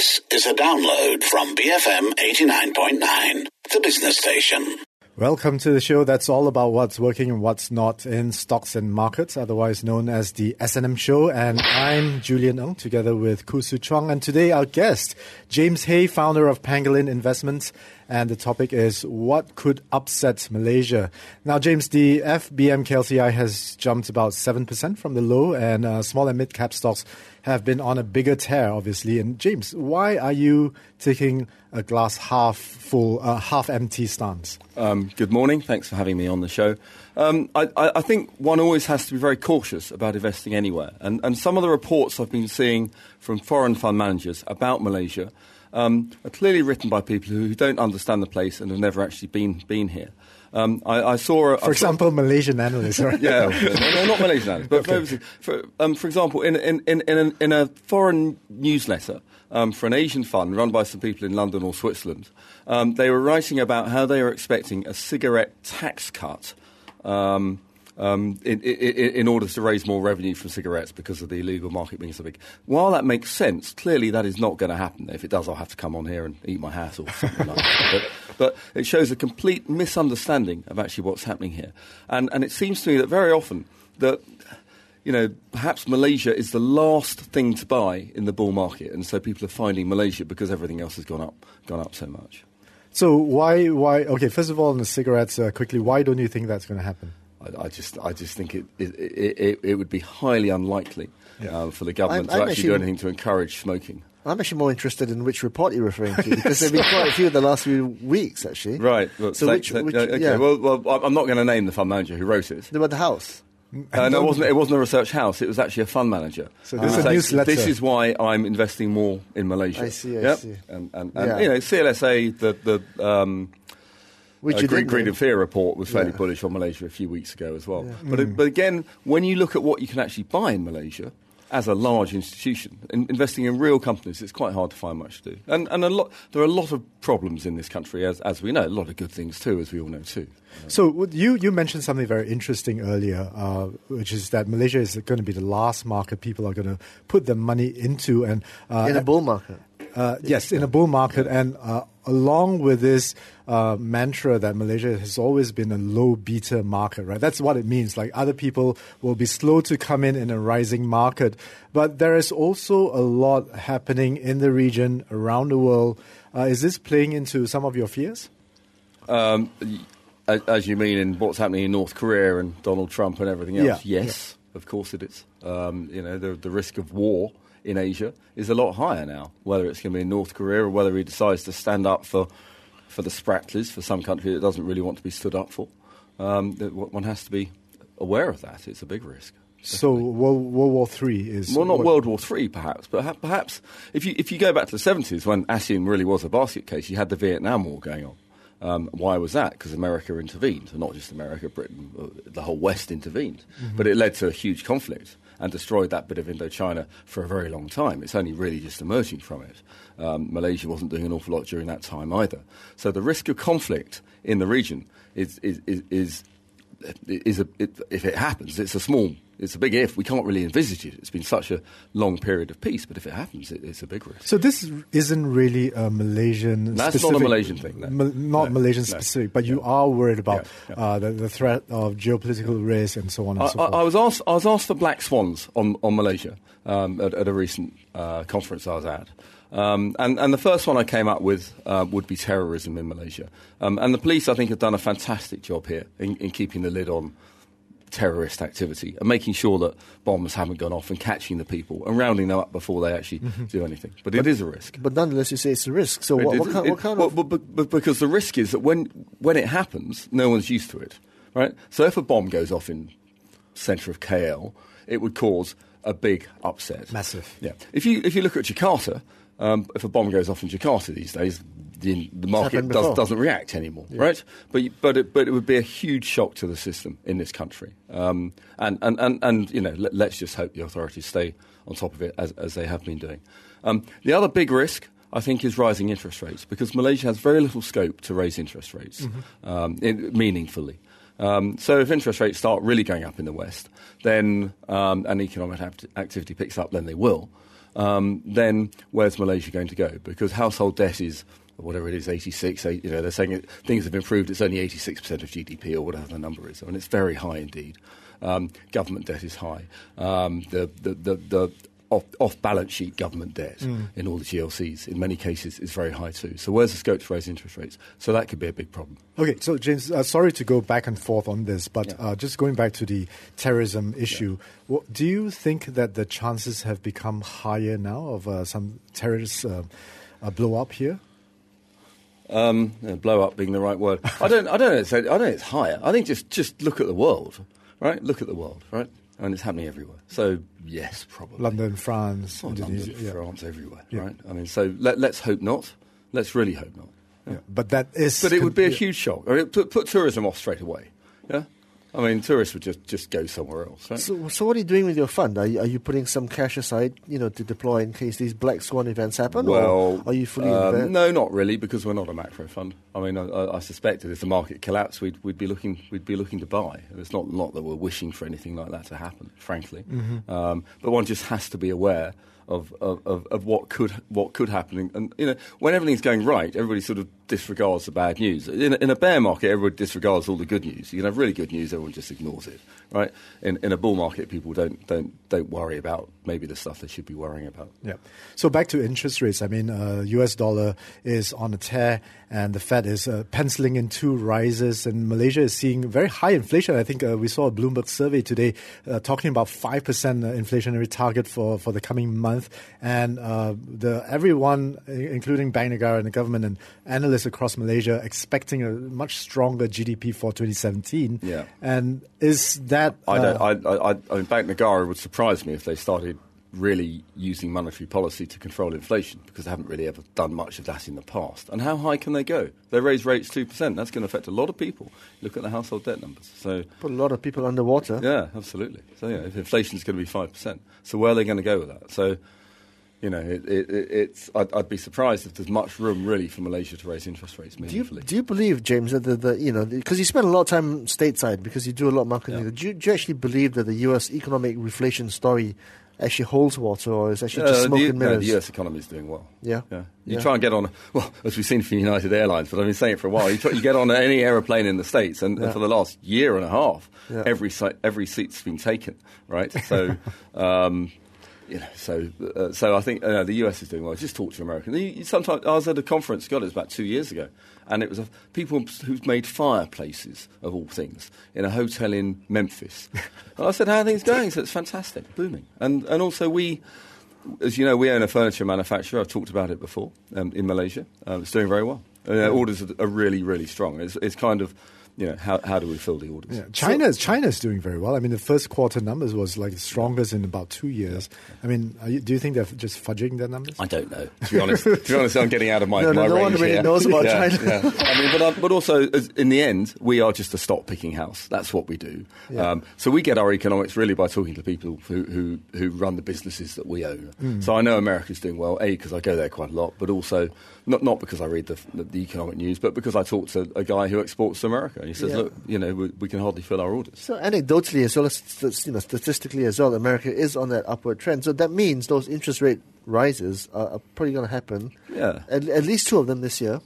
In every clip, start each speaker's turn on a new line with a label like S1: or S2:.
S1: This is a download from BFM 89.9, the business station.
S2: Welcome to the show that's all about what's working and what's not in stocks and markets, otherwise known as the S&M show. And I'm Julian Ng, together with Hsu Chuang. And today our guest, James Hay, founder of Pangolin Investments. And the topic is what could upset Malaysia. Now, James, the FBM KLCI has jumped about 7% from the low, and uh, small and mid cap stocks have been on a bigger tear, obviously. And James, why are you taking a glass half full, uh, half empty stance?
S3: Um, good morning. Thanks for having me on the show. Um, I, I, think one always has to be very cautious about investing anywhere. And, and some of the reports I've been seeing from foreign fund managers about Malaysia um, are clearly written by people who don't understand the place and have never actually been, been here. Um, I, I, saw,
S2: a, for example, Malaysian analysts. Right?
S3: yeah, no, no, not Malaysian analysts, but okay. for, for, um, for, example, in, in, in, in, a, in a foreign newsletter um, for an Asian fund run by some people in London or Switzerland, um, they were writing about how they were expecting a cigarette tax cut. Um, um, in, in, in, order to raise more revenue from cigarettes because of the illegal market being so big. While that makes sense, clearly that is not going to happen. If it does, I'll have to come on here and eat my hat or something like that. But, but, it shows a complete misunderstanding of actually what's happening here. And, and it seems to me that very often that you know, perhaps Malaysia is the last thing to buy in the bull market, and so people are finding Malaysia because everything else has gone up, gone up so much.
S2: So why, why? Okay, first of all, on the cigarettes, uh, quickly, why don't you think that's going to happen?
S3: I, I, just, I just think it, it, it, it would be highly unlikely yeah. uh, for the government I'm, to I'm actually do anything to encourage smoking.
S4: I'm actually more interested in which report you're referring to because there have been quite a few in the last few weeks, actually.
S3: Right. Well, so, which, which, okay. Yeah. Well, well, I'm not going to name the fund manager who wrote it.
S4: About the house.
S3: Uh, no, it wasn't. It wasn't a research house. It was actually a fund manager.
S2: So this uh, is a.
S3: This is why I'm investing more in Malaysia.
S4: I see. I
S3: yep.
S4: see.
S3: And, and, and yeah. you know, CLSA, the the um, which uh, Greed, Greed and Fear report was fairly yeah. bullish on Malaysia a few weeks ago as well. Yeah. But, mm. but again, when you look at what you can actually buy in Malaysia as a large institution, in, investing in real companies, it's quite hard to find much to do. And, and a lot, there are a lot of problems in this country, as, as we know, a lot of good things too, as we all know too.
S2: So you, you mentioned something very interesting earlier, uh, which is that Malaysia is going to be the last market people are going to put their money into, and
S4: uh, in a bull market.
S2: Uh, yes, in a bull market, and uh, along with this uh, mantra that Malaysia has always been a low beta market, right? That's what it means. Like other people will be slow to come in in a rising market, but there is also a lot happening in the region around the world. Uh, is this playing into some of your fears? Um,
S3: as you mean in what's happening in North Korea and Donald Trump and everything else? Yeah, yes, yeah. of course it is. Um, you know, the, the risk of war in Asia is a lot higher now, whether it's going to be in North Korea or whether he decides to stand up for, for the Spratlys, for some country that doesn't really want to be stood up for. Um, one has to be aware of that. It's a big risk.
S2: Definitely. So World, World War Three is
S3: well, not what? World War Three, perhaps, but perhaps if you if you go back to the seventies when ASEAN really was a basket case, you had the Vietnam War going on. Um, why was that? Because America intervened, not just America, Britain, uh, the whole West intervened. Mm-hmm. But it led to a huge conflict and destroyed that bit of Indochina for a very long time. It's only really just emerging from it. Um, Malaysia wasn't doing an awful lot during that time either. So the risk of conflict in the region is, is, is, is, is a, it, if it happens, it's a small it's a big if. We can't really envisage it. It's been such a long period of peace, but if it happens, it, it's a big risk.
S2: So this isn't really a Malaysian.
S3: That's
S2: specific,
S3: not a Malaysian thing.
S2: No. Ma- not no, Malaysian no. specific, but you are worried about yeah, yeah. Uh, the, the, threat of geopolitical risk and so on and
S3: I,
S2: so forth. I,
S3: I, was asked. I was asked for black swans on on Malaysia um, at, at, a recent uh, conference I was at. Um, and, and, the first one I came up with uh, would be terrorism in Malaysia. Um, and the police, I think, have done a fantastic job here in, in keeping the lid on terrorist activity and making sure that bombs haven't gone off and catching the people and rounding them up before they actually mm-hmm. do anything. But, but, it is a risk.
S4: But nonetheless, you say it's a risk. So what, what, kind, it, what kind
S3: well,
S4: of?
S3: But, but, because the risk is that when when it happens, no one's used to it, right? So if a bomb goes off in centre of KL, it would cause a big upset.
S2: Massive.
S3: Yeah. If you if you look at Jakarta, um, if a bomb goes off in Jakarta these days, the, the market does, doesn't react anymore, yeah. right? But but it, but it would be a huge shock to the system in this country. Um, and, and, and, and you know, let, us just hope the authorities stay on top of it as, as they have been doing. Um, the other big risk. I think is rising interest rates because Malaysia has very little scope to raise interest rates mm-hmm. um, in, meaningfully. Um, so if interest rates start really going up in the West, then um, and economic act- activity picks up, then they will um, then where's Malaysia going to go? Because household debt is whatever it is, 86, eight, you know, they're saying it, things have improved, it's only 86% of GDP or whatever the number is. I mean, it's very high indeed. Um, government debt is high. Um, the, the, the, the off, off balance sheet government debt
S2: Mm.
S3: in all the GLCs, in many cases, is very high too. So, where's the scope to raise interest rates? So, that could be a big problem.
S2: Okay, so James, uh, sorry to go back and forth on this, but
S3: Yeah.
S2: uh, just going back to the terrorism issue, wha- do you think that the chances have become higher now of uh, some terrorist uh, uh, blow up here?
S3: Um, blow up being the right word. I don't. I don't know. It's, I don't know. It's higher. I think just just look at the world, right? Look at the world, right? And it's happening everywhere. So yes, probably.
S2: London, France,
S3: Oh,
S2: Indonesia.
S3: London,
S2: yeah.
S3: France, everywhere,
S2: Yeah.
S3: right? I mean, so let, let's hope not. Let's really hope not.
S2: Yeah. But that is.
S3: But it would be a huge shock. I mean, put, put tourism off straight away. Yeah. I mean, tourists would just, just go somewhere else. Right?
S4: So, so what are you doing with your fund? Are you, are you putting some cash aside, you know, to deploy in case these black swan events happen,
S3: well,
S4: or are you fully
S3: um? No, not really, because we're not a macro fund. I mean, I, I, I suspect that if the market collapsed, we'd, we'd be looking we'd be looking to buy. It's not not that we're wishing for anything like that to happen, frankly.
S4: Mm-hmm.
S3: Um, but one just has to be aware of, of, of, what could what could happen. And you know, when everything's going right, everybody sort of disregards the bad news. In a, in a bear market, everybody disregards all the good news. You can have really good news, everyone just ignores it, right? In, in a bull market, people don't don't don't worry about maybe the stuff they should be worrying about.
S2: Yeah. So back to interest rates. I mean, uh, U.S. dollar is on a tear, and the Fed is uh, penciling in two rises, and Malaysia is seeing very high inflation. I think uh, we saw a Bloomberg survey today uh, talking about five percent inflationary target for, for the coming month, and uh, the everyone, including Bank Negara and the government and analysts across Malaysia, expecting a much stronger GDP for 2017.
S3: Yeah.
S2: And is that
S3: I
S2: uh,
S3: don't. I, I, I mean, Bank Negara would surprise me if they started really using monetary policy to control inflation because they haven't really ever done much of that in the past. And how high can they go? They raise rates two percent. That's going to affect a lot of people. Look at the household debt numbers. So
S4: Put a lot of people underwater.
S3: yeah, absolutely. So yeah, if inflation is going to be five percent, so where are they going to go with that? So. You know, it, it, it, it's. I'd, I'd be surprised if there's much room really for Malaysia to raise interest rates
S4: Do you,
S3: meaningfully.
S4: do you believe, James, that the, the you know because you spend a lot of time stateside because you do a lot of marketing?
S3: Yeah.
S4: Do, you, do you actually believe that the U.S. economic reflation story actually holds water, or is actually just
S3: Uh,
S4: smoke
S3: the,
S4: and
S3: no,
S4: mirrors?
S3: the US economy is doing well.
S4: Yeah.
S3: Yeah. You
S4: Yeah.
S3: try and get on, well, as we've seen from United Airlines, but I've been saying it for a while. You, try, you get on any aeroplane in the States, and,
S4: Yeah.
S3: and for the last year and a half,
S4: Yeah.
S3: every, every seat's been taken, right? So, um, you know, so, uh, so I think uh, the US is doing well. Just talk to Americans. You, you sometimes, I was at a conference, God, it was about two years ago, and it was a, people who've made fireplaces, of all things, in a hotel in Memphis. and I said, how are things going? He said, it's fantastic, booming. And, and also we, as you know, we own a furniture manufacturer. I've talked about it before um, in Malaysia. Um, it's doing very well. Uh, orders are, are really, really strong. It's, it's kind of, you know, how, how do we fill the orders?
S2: Yeah, China is China doing very well. I mean, the first quarter numbers was like the strongest in about two years. I mean, are you, do you think they're just fudging their numbers?
S3: I don't know. To be honest, to be honest, I'm getting out of my
S4: No, no,
S3: my
S4: no one
S3: range
S4: really
S3: here.
S4: knows about
S3: yeah,
S4: China.
S3: Yeah. I mean, but, uh, but also, in the end, we are just a stock picking house. That's what we do.
S4: Yeah.
S3: Um, so we get our economics really by talking to people who, who, who run the businesses that we own.
S4: Hmm.
S3: So I know America's doing well, A, because I go there quite a lot, but also not, not because I read the, the, the economic news, but because I talked to a guy who exports to America. And he says,
S4: Yeah.
S3: look, you know, we, we can hardly fill our orders.
S4: So anecdotally as well as st- you know, statistically as well, America is on that upward trend. So that means those interest rate rises are, are probably going to happen.
S3: Yeah.
S4: At, at least two of them this year.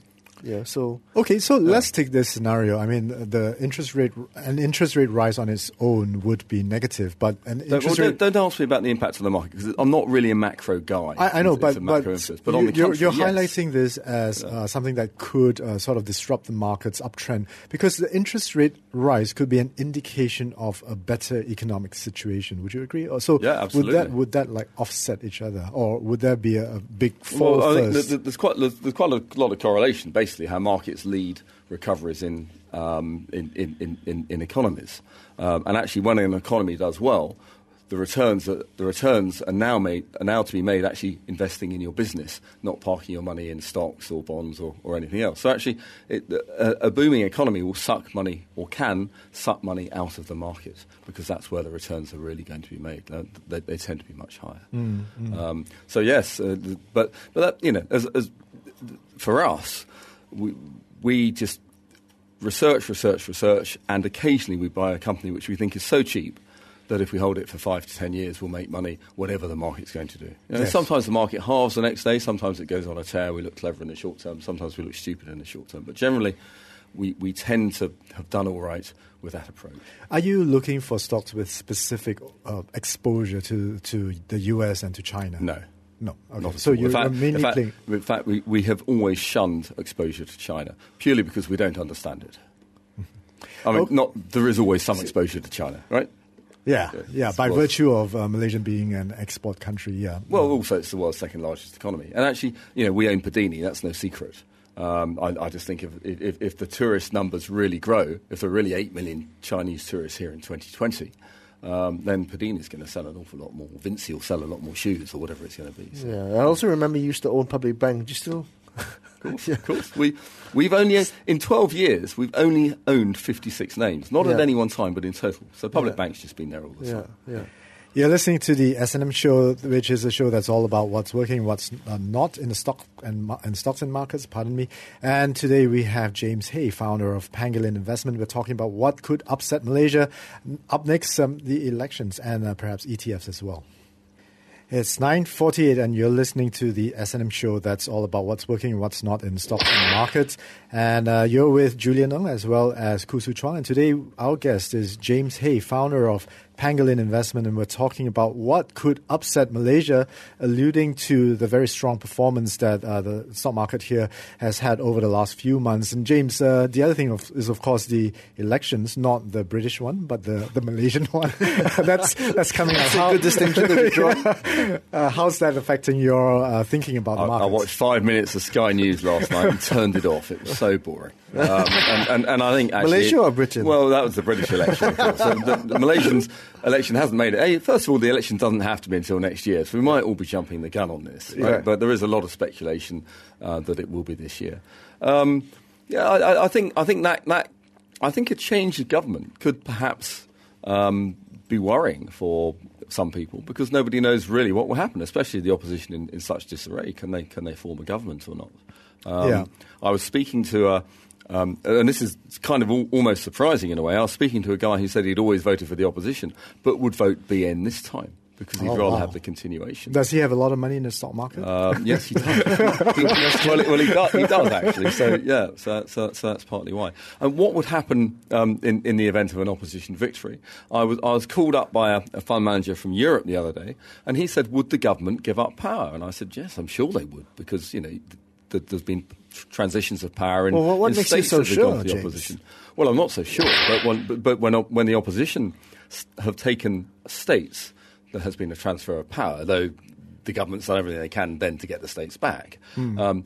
S4: Yeah. So
S2: Okay, so let's take this scenario. I mean, the interest rate, an interest rate rise on its own would be negative, but an
S3: Don't, well,
S2: interest
S3: don't, don't ask me about the impact on the market because I'm not really a macro guy.
S2: I, I know, but but,
S3: influence. but
S2: you,
S3: on the
S2: you're,
S3: country,
S2: you're
S3: yes.
S2: highlighting this as uh, something that could uh, sort of disrupt the market's uptrend because the interest rate rise could be an indication of a better economic situation. Would you agree? Or So
S3: Yeah, absolutely.
S2: would that would that like offset each other, or would there be a, a big fall
S3: Well, I think
S2: first?
S3: that there's quite there's, there's quite a lot of correlation, how markets lead recoveries in um, in, in, in, in, economies, um, and actually, when an economy does well, the returns are, the returns are now made are now to be made actually investing in your business, not parking your money in stocks or bonds or, or anything else. So actually, it, a, a booming economy will suck money or can suck money out of the market because that's where the returns are really going to be made. Uh, they, they tend to be much higher. Um, so yes, uh, but but that, you know, as, as for us, we we just research, research, research, and occasionally we buy a company which we think is so cheap that if we hold it for five to ten years, we'll make money, whatever the market's going to do. You know,
S2: Yes.
S3: Sometimes the market halves the next day, sometimes it goes on a tear, we look clever in the short term, sometimes we look stupid in the short term. But generally, we, we tend to have done all right with that approach.
S2: Are you looking for stocks with specific uh, exposure to, to the US and to China?
S3: No.
S2: No. Okay.
S3: Not at
S2: so
S3: all.
S2: you're
S3: in fact,
S2: mainly
S3: in fact,
S2: playing.
S3: in fact we, we have always shunned exposure to China purely because we don't understand it. I mean,
S2: Okay.
S3: not there is always some exposure to China, right?
S2: Yeah,
S3: Yeah,
S2: yeah. By
S3: well-
S2: virtue of uh, Malaysia being an export country, yeah.
S3: Well, also it's the world's second largest economy, and actually, you know, we own Padini. That's no secret. Um, I, I just think if, if, if the tourist numbers really grow, if there are really eight million Chinese tourists here in 2020, um, then Padini is going to sell an awful lot more. Vincci will sell a lot more shoes or whatever it's going to be. So.
S4: Yeah, I also remember you used to own Public Bank. Do you still?
S3: course, of course. We, we've only, in 12 years, we've only owned 56 names. Not at any one time, but in total. So Public
S4: Yeah.
S3: Bank's just been there all the
S4: Yeah,
S3: time.
S4: yeah.
S2: You're listening to the S&M show, which is a show that's all about what's working, what's uh, not in the stock and in stocks and markets. Pardon me. And today we have James Hay, founder of Pangolin Investment. We're talking about what could upset Malaysia. Up next, um, the elections and uh, perhaps ETFs as well. It's 9.48 and you're listening to the S&M show that's all about what's working and what's not in stocks and markets. And uh, you're with Julian Ng as well as Khoo Hsu Chuang. And today our guest is James Hay, founder of Pangolin Investment. And we're talking about what could upset Malaysia, alluding to the very strong performance that uh, the stock market here has had over the last few months. And James, uh, the other thing of, is of course the elections, not the British one, but the, the Malaysian one. that's, that's coming
S4: That's
S2: out.
S4: a good distinction draw.
S2: Uh, how's that affecting your uh, thinking about
S3: I,
S2: the market?
S3: I watched five minutes of Sky News last night and turned it off. It was so boring. Um, and, and, and I think actually,
S4: Malaysia or Britain?
S3: Well, that was the British election. So the, the Malaysians election hasn't made it. Hey, first of all, the election doesn't have to be until next year, so we might all be jumping the gun on this. Right?
S4: Yeah.
S3: But there is a lot of speculation uh, that it will be this year. Um, yeah, I, I- think I think that that I think a change of government could perhaps um, be worrying for some people because nobody knows really what will happen, especially the opposition in, in such disarray. Can they can they form a government or not? Um,
S2: Yeah.
S3: I was speaking to a. Um, and this is kind of al- almost surprising in a way. I was speaking to a guy who said he'd always voted for the opposition, but would vote BN this time because he'd
S2: Oh,
S3: rather
S2: wow.
S3: have the continuation.
S2: Does he have a lot of money in the stock market?
S3: Um, yes, he does. He- well, well, he does, he does actually. So yeah, so, so, so that's partly why. And what would happen um, in, in the event of an opposition victory? I was I was called up by a, a fund manager from Europe the other day, and he said, "Would the government give up power?" And I said, "Yes, I'm sure they would, because you know." Th- th- there's been transitions of power in,
S4: Well, what- makes you
S3: states
S4: so sure,
S3: the
S4: James?
S3: opposition. Well, I'm not so sure, but when, but, but when, when the opposition have taken states, there has been a transfer of power, though the government's done everything they can then to get the states back. Um,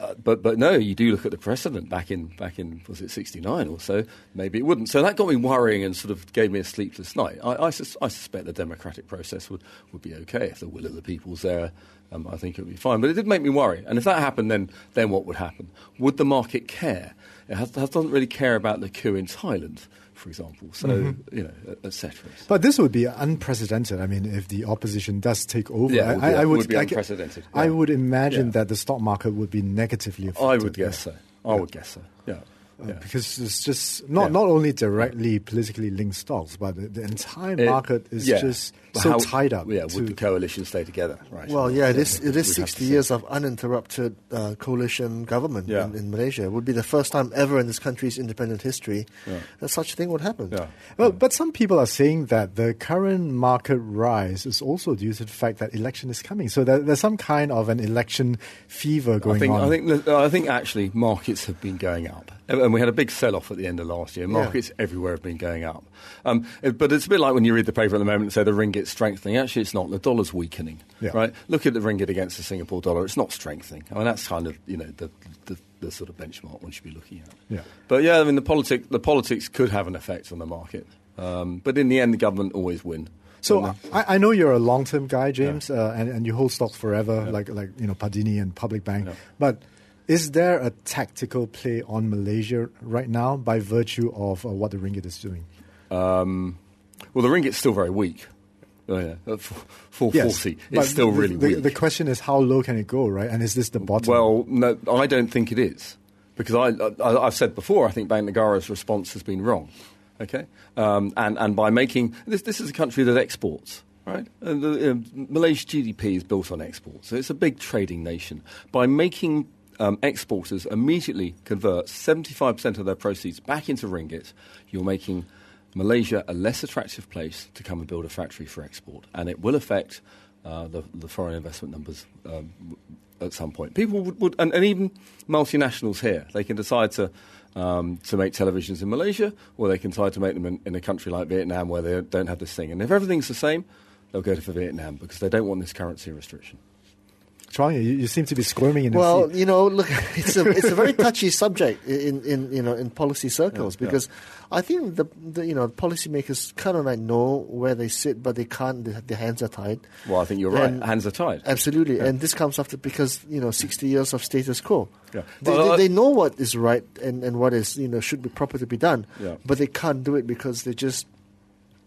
S3: uh, but but no, you do look at the precedent back in back in was it sixty nine or so? Maybe it wouldn't. So that got me worrying and sort of gave me a sleepless night. I, I, sus- I suspect the democratic process would, would be okay if the will of the people's there. Um, I think it would be fine. But it did make me worry. And if that happened, then then what would happen? Would the market care? It has, has, doesn't really care about the coup in Thailand, for example. So mm-hmm. you know, etc.
S2: but this would be unprecedented. I mean, if the opposition does take over,
S3: Yeah, would be-
S2: I, I
S3: it
S2: would,
S3: would be
S2: I,
S3: unprecedented,
S2: I
S3: yeah.
S2: would imagine
S3: Yeah.
S2: that the stock market would be negatively affected.
S3: I would guess so. I would guess so. Yeah.
S2: Uh,
S3: yeah.
S2: Because it's just not,
S3: Yeah.
S2: not only directly politically linked stocks, but the, the entire market is
S3: yeah.
S2: just
S3: But
S2: so
S3: how-
S2: tied up.
S3: Yeah,
S2: to-
S3: would the coalition stay together? Right.
S4: Well, yeah, it is. It
S3: we'd
S4: is
S3: have to
S4: sixty years of uninterrupted uh, coalition government
S3: Yeah.
S4: in, in Malaysia. It would be the first time ever in this country's independent history
S3: Yeah.
S4: that such a thing would happen.
S3: Yeah.
S2: Well, but some people are saying that the current market rise is also due to the fact that election is coming. So there, there's some kind of an election fever going
S3: I think,
S2: on.
S3: I think, I think actually markets have been going up. And we had a big sell off at the end of last year. Markets everywhere have been going up. Um, it- but it's a bit like when you read the paper at the moment and say the ringgit's strengthening. Actually, it's not. The dollar's weakening.
S2: Yeah.
S3: Right? Look at the ringgit against the Singapore dollar. It's not strengthening. I mean, that's kind of you know the, the, the sort of benchmark one should be looking at.
S2: Yeah.
S3: But yeah, I mean, the, politic, the politics could have an effect on the market. Um, but in the end, the government always win.
S2: So I, I know you're a long-term guy, James, uh, and, and you hold stocks forever, like like you know Padini and Public Bank.
S3: Yeah.
S2: But is there a tactical play on Malaysia right now by virtue of uh, what the ringgit is doing?
S3: Um, well, the ringgit's still very weak. Oh, yeah. At f- 440,
S2: Yes,
S3: it's still really
S2: the,
S3: weak.
S2: The question is, how low can it go, right? And is this the bottom?
S3: Well, no, I don't think it is. Because I, I, I've said before, I think Bank Negara's response has been wrong. Okay, um, and and by making this, this is a country that exports. Right, and the, uh, Malaysia's GDP is built on exports, so it's a big trading nation. By making um, exporters immediately convert 75% of their proceeds back into ringgit, you're making Malaysia a less attractive place to come and build a factory for export, and it will affect uh, the, the, foreign investment numbers um, at some point. People would, would and, and, even multinationals here, they can decide to. Um, to make televisions in Malaysia, or they can decide to make them in, in, a country like Vietnam where they don't have this thing. And if everything's the same, they'll go to Vietnam because they don't want this currency restriction.
S2: Chuang, you, you, seem to be squirming in this.
S4: well,
S2: seat.
S4: you know, look, it's a it's a very touchy subject in, in you know in policy circles yeah, because yeah. I think the, the you know policymakers kind of like know where they sit, but they can't. They, their hands are tied.
S3: Well, I think you're and right. Hands are tied.
S4: Absolutely, yeah. and this comes after because you know sixty years of status quo. Yeah. They, well, they, uh, they, know what is right and, and what is you know should be proper to be done, yeah. but they can't do it because they just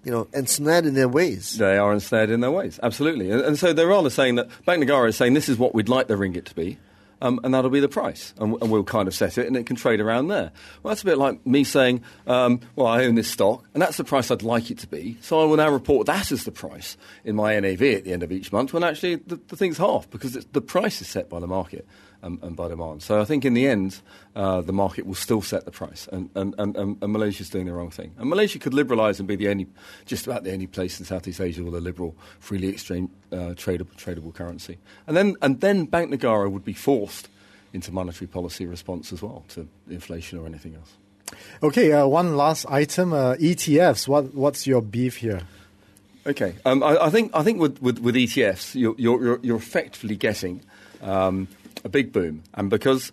S4: you know, ensnared in their ways.
S3: They are ensnared in their ways, absolutely. And, and so they're rather saying that Bank Negara is saying this is what we'd like the ringgit to be. Um, and that'll be the price, and, and, we'll kind of set it, and it can trade around there. Well, that's a bit like me saying, um, "Well, I own this stock, and that's the price I'd like it to be, so I will now report that as the price in my NAV at the end of each month." When actually the, the thing's half because the price is set by the market and, and by demand. So I think in the end, uh, the market will still set the price, and, and, and, and Malaysia's doing the wrong thing. And Malaysia could liberalise and be the only, just about the only place in Southeast Asia with a liberal, freely exchange uh, tradable, tradable currency. And then, and then Bank Negara would be forced into monetary policy response as well to inflation or anything else.
S2: Okay, uh, one last item: uh, ETFs. What, what's your beef here?
S3: Okay, um, I, I, think I think with, with, with ETFs, you're, you're, you're effectively getting um, a big boom. And because,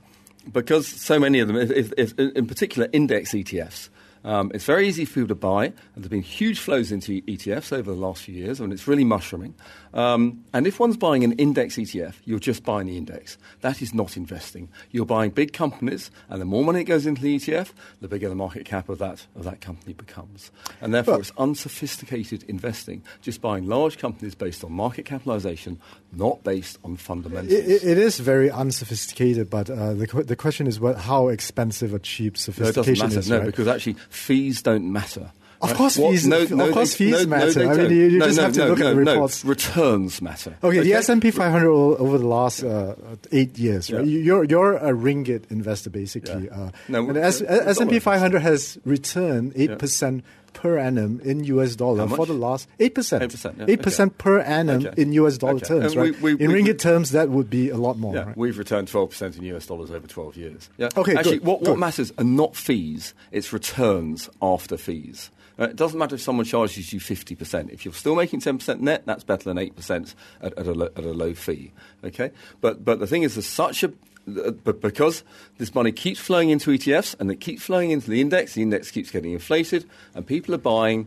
S3: because so many of them, if, if, in particular index ETFs, um, it's very easy for people to buy, and there have been huge flows into ETFs over the last few years, and it's really mushrooming. Um, and if one's buying an index ETF, you're just buying the index. That is not investing. You're buying big companies, and the more money that goes into the ETF, the bigger the market cap of that, of that company becomes. And therefore, it's unsophisticated investing, just buying large companies based on market capitalization, not based on fundamentals.
S2: it, it is very unsophisticated, but uh, the, the question is what, how expensive or cheap sophistication
S3: no, it doesn't matter,
S2: is.
S3: No,
S2: right?
S3: because actually, fees don't matter.
S2: Of course, what? fees. No, no, of course, they, fees no, matter. I mean, you, you just have to look at the reports.
S3: returns matter.
S2: Okay, okay. the S and P 500 over the last uh, eight years, right? You're you're a ringgit investor basically. Yeah. Uh, no, and the S and P 500 has returned eight percent. Per annum in US dollar for the last 8%. 8%, yeah. 8% okay. per annum okay. in US dollar okay. terms, right? We, we, in ringgit terms, that would be a lot more.
S3: Yeah,
S2: right?
S3: We've returned 12% in US dollars over 12 years. Yeah. Okay, Actually, good, what, good. what matters are not fees, it's returns after fees. Uh, it doesn't matter if someone charges you 50%. If you're still making 10% net, that's better than 8% at, at, a, at a low fee. Okay? But, but the thing is, there's such a Uh, but because this money keeps flowing into ETFs and it keeps flowing into the index, the index keeps getting inflated, and people are buying.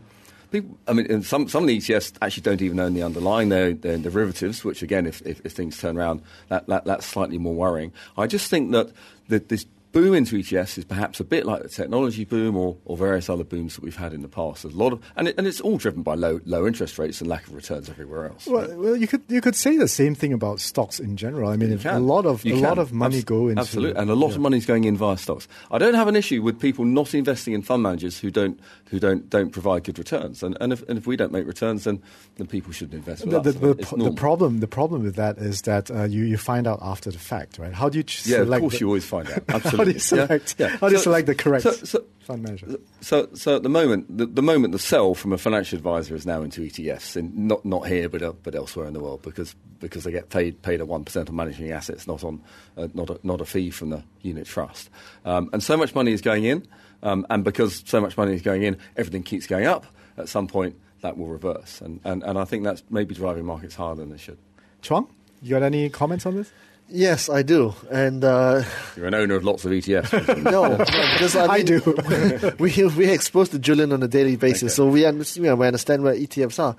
S3: People, I mean, some some of the ETFs actually don't even own the underlying; they're, they're derivatives. Which again, if, if, if things turn around, that, that, that's slightly more worrying. I just think that the, this boom into ETFs is perhaps a bit like the technology boom or, or various other booms that we've had in the past. There's a lot of, and, it, and it's all driven by low low interest rates and lack of returns everywhere else.
S2: Well, right? well you could you could say the same thing about stocks in general. I mean, a lot of you a can. lot of money Abs- go into
S3: absolutely, and a lot yeah. of money is going in via stocks. I don't have an issue with people not investing in fund managers who don't who don't don't provide good returns. And, and if and if we don't make returns, then then people shouldn't invest.
S2: The, the, the, the, problem the problem with that is that uh, you you find out after the fact, right? How do you
S3: yeah? Of course, you always find out. Absolutely.
S2: How do you select? Yeah? Yeah. How do you select the correct so, so, fund manager?
S3: So, so at the moment, the, the, moment the sell from a financial advisor is now into ETFs, and not not here, but uh, but elsewhere in the world, because because they get paid paid at one percent on managing assets, not on uh, not a, not a fee from the unit trust, um, and so much money is going in, um, and because so much money is going in, everything keeps going up. At some point, that will reverse, and and, and I think that's maybe driving markets higher than they should.
S2: Chuang, you got any comments on this?
S4: Yes, I do, and uh,
S3: you're an owner of lots of ETFs.
S4: no, no, because I, mean,
S2: I do.
S4: we we're exposed to Julian on a daily basis, okay. so we understand, we understand where ETFs are.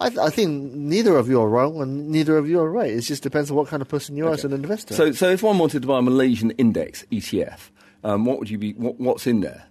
S4: I, I, think neither of you are wrong, and neither of you are right. It just depends on what kind of person you are as an investor.
S3: So, so if one wanted to buy a Malaysian index ETF, um, what would you be? What, what's in there?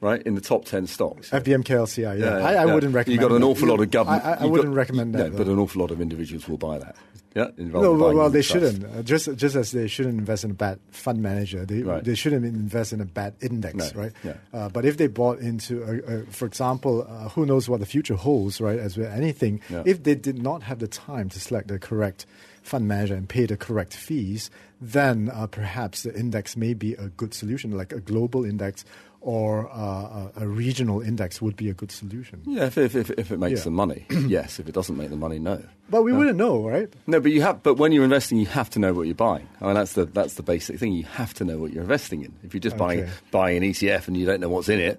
S3: right, in the top 10 stocks.
S2: FBM KLCI, yeah. yeah, yeah I, I yeah. wouldn't recommend
S3: You've got an awful lot of government.
S2: I, I wouldn't got, recommend that.
S3: but an awful lot of individuals will buy that. Yeah,
S2: no, well, well they shouldn't. Uh, just just as they shouldn't invest in a bad fund manager, they right. they shouldn't invest in a bad index, no. right? Yeah. Uh, but if they bought into, a, a, for example, uh, who knows what the future holds, right? As with anything, yeah. if they did not have the time to select the correct fund manager and pay the correct fees, then uh, perhaps the index may be a good solution, like a global index or uh, a regional index would be a good solution.
S3: Yeah, if, if, if, if it makes yeah. the money, yes. If it doesn't make the money, no.
S2: But we wouldn't know, right?
S3: No, but you have. But when you're investing, you have to know what you're buying. I mean, that's the that's the basic thing. You have to know what you're investing in. If you're just okay. buying buying an ETF and you don't know what's in it,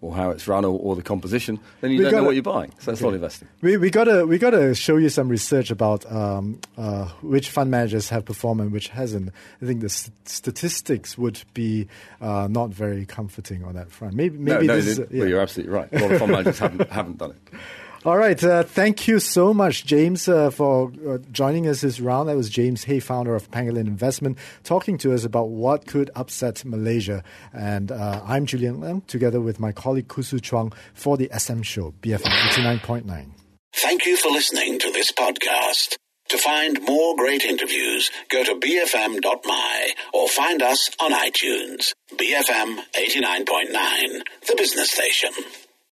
S3: or how it's run or, or the composition, then you we don't gotta, know what you're buying. So that's okay. not investing.
S2: We we gotta we gotta show you some research about um, uh, which fund managers have performed and which hasn't. I think the st- statistics would be uh, not very comforting on that front. Maybe maybe
S3: no, no,
S2: this.
S3: Is, yeah. well, you're absolutely right. A lot of fund managers haven't haven't done it.
S2: All right. Uh, thank you so much, James, uh, for uh, joining us this round. That was James Hay, founder of Pangolin Investment, talking to us about what could upset Malaysia. And uh, I'm Julian Ng, together with my colleague Khoo Hsu Chuang for the SM Show, BFM 89.9.
S1: Thank you for listening to this podcast. To find more great interviews, go to bfm.my or find us on iTunes. BFM 89.9, the business station.